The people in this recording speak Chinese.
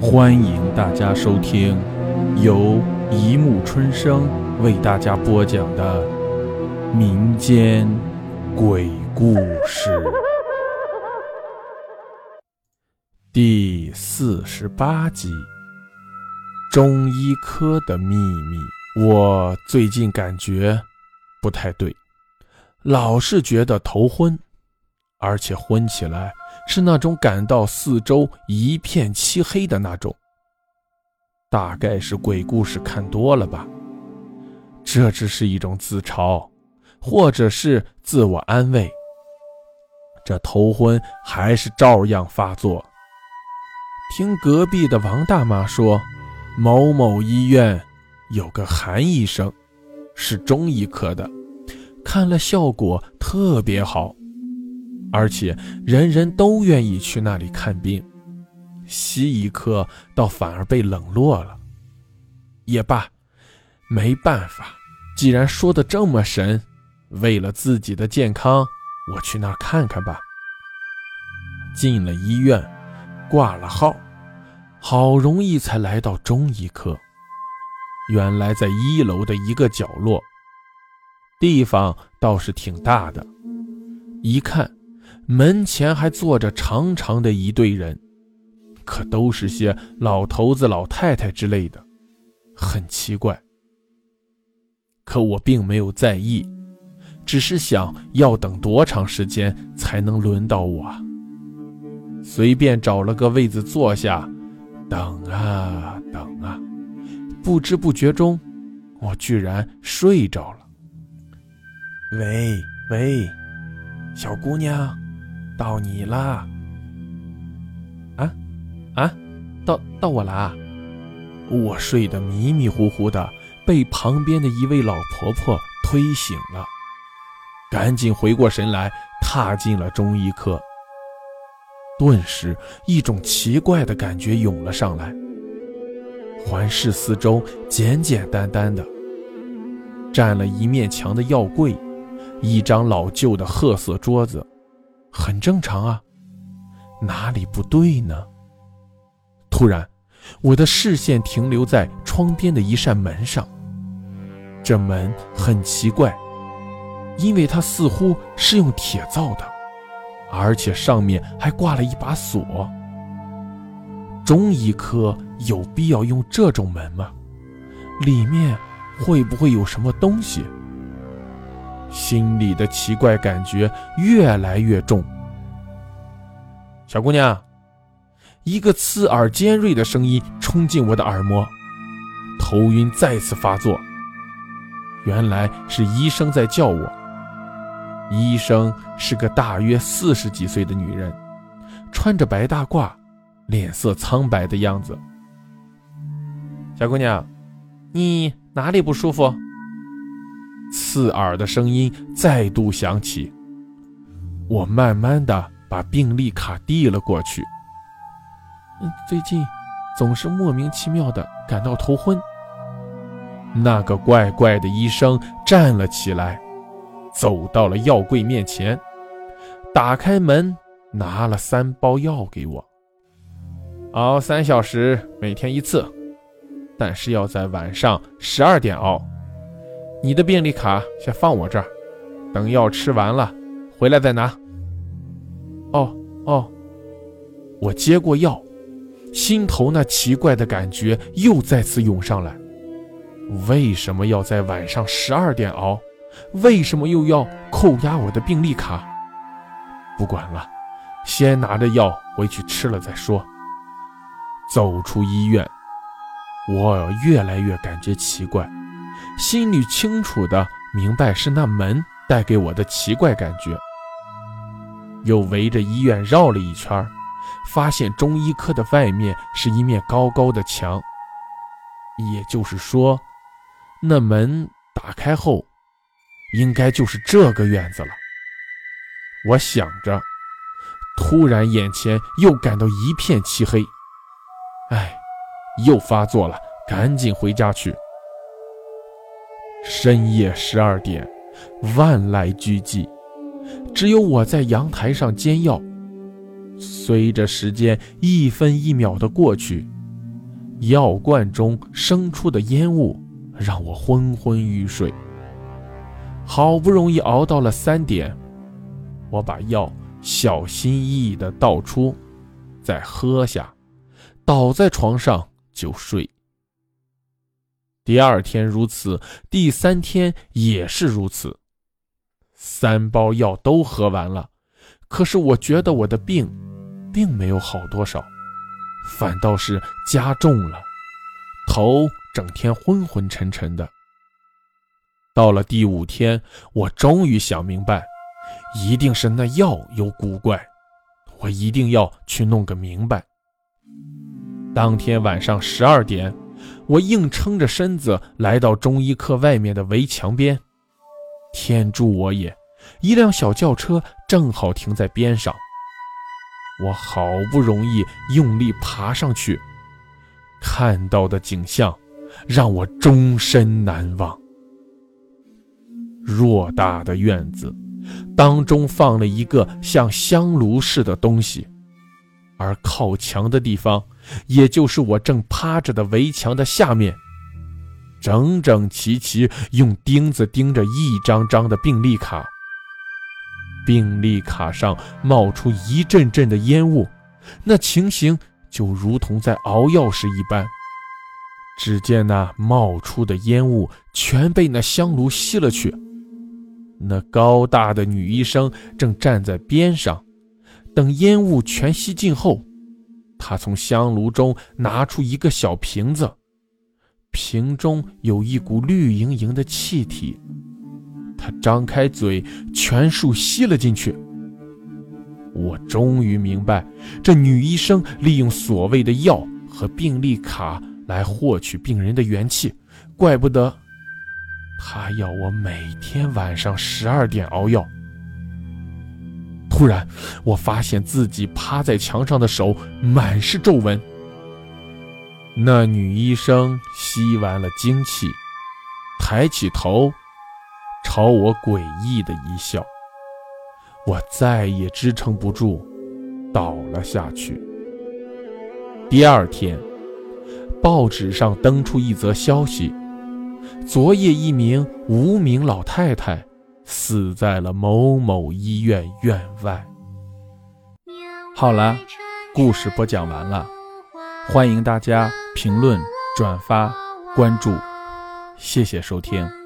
欢迎大家收听由一木春生为大家播讲的民间鬼故事第四十八集：中医科的秘密。我最近感觉不太对，老是觉得头昏，而且昏起来。是那种感到四周一片漆黑的那种，大概是鬼故事看多了吧。这只是一种自嘲，或者是自我安慰。这头昏还是照样发作。听隔壁的王大妈说，某某医院有个韩医生，是中医科的，看了效果特别好。而且人人都愿意去那里看病，西医科倒反而被冷落了。也罢，没办法，既然说的这么神，为了自己的健康，我去那儿看看吧。进了医院，挂了号，好容易才来到中医科。原来在一楼的一个角落，地方倒是挺大的，一看。门前还坐着长长的一队人，可都是些老头子、老太太之类的，很奇怪。可我并没有在意，只是想要等多长时间才能轮到我。随便找了个位子坐下，等啊等啊，不知不觉中，我居然睡着了。喂喂，小姑娘。到你啦！啊，啊，到到我啦！我睡得迷迷糊糊的，被旁边的一位老婆婆推醒了，赶紧回过神来，踏进了中医科。顿时，一种奇怪的感觉涌了上来。环视四周，简简单单的，占了一面墙的药柜，一张老旧的褐色桌子。很正常啊，哪里不对呢？突然，我的视线停留在窗边的一扇门上。这门很奇怪，因为它似乎是用铁造的，而且上面还挂了一把锁。中医科有必要用这种门吗？里面会不会有什么东西？心里的奇怪感觉越来越重。小姑娘，一个刺耳尖锐的声音冲进我的耳膜，头晕再次发作。原来是医生在叫我。医生是个大约四十几岁的女人，穿着白大褂，脸色苍白的样子。小姑娘，你哪里不舒服？刺耳的声音再度响起，我慢慢的把病历卡递了过去。嗯，最近总是莫名其妙的感到头昏。那个怪怪的医生站了起来，走到了药柜面前，打开门，拿了三包药给我。熬三小时，每天一次，但是要在晚上十二点熬。你的病历卡先放我这儿，等药吃完了回来再拿。哦哦，我接过药，心头那奇怪的感觉又再次涌上来。为什么要在晚上十二点熬？为什么又要扣押我的病历卡？不管了，先拿着药回去吃了再说。走出医院，我越来越感觉奇怪。心里清楚的明白是那门带给我的奇怪感觉，又围着医院绕了一圈，发现中医科的外面是一面高高的墙，也就是说，那门打开后，应该就是这个院子了。我想着，突然眼前又感到一片漆黑，哎，又发作了，赶紧回家去。深夜十二点，万籁俱寂，只有我在阳台上煎药。随着时间一分一秒的过去，药罐中生出的烟雾让我昏昏欲睡。好不容易熬到了三点，我把药小心翼翼地倒出，再喝下，倒在床上就睡。第二天如此，第三天也是如此。三包药都喝完了，可是我觉得我的病，并没有好多少，反倒是加重了，头整天昏昏沉沉的。到了第五天，我终于想明白，一定是那药有古怪，我一定要去弄个明白。当天晚上十二点。我硬撑着身子来到中医科外面的围墙边，天助我也！一辆小轿车正好停在边上，我好不容易用力爬上去，看到的景象让我终身难忘。偌大的院子，当中放了一个像香炉似的东西。而靠墙的地方，也就是我正趴着的围墙的下面，整整齐齐用钉子钉着一张张的病历卡。病历卡上冒出一阵阵的烟雾，那情形就如同在熬药时一般。只见那冒出的烟雾全被那香炉吸了去。那高大的女医生正站在边上。等烟雾全吸尽后，他从香炉中拿出一个小瓶子，瓶中有一股绿莹莹的气体。他张开嘴，全数吸了进去。我终于明白，这女医生利用所谓的药和病历卡来获取病人的元气，怪不得她要我每天晚上十二点熬药。突然，我发现自己趴在墙上的手满是皱纹。那女医生吸完了精气，抬起头，朝我诡异的一笑。我再也支撑不住，倒了下去。第二天，报纸上登出一则消息：昨夜一名无名老太太。死在了某某医院院外。好了，故事播讲完了，欢迎大家评论、转发、关注，谢谢收听。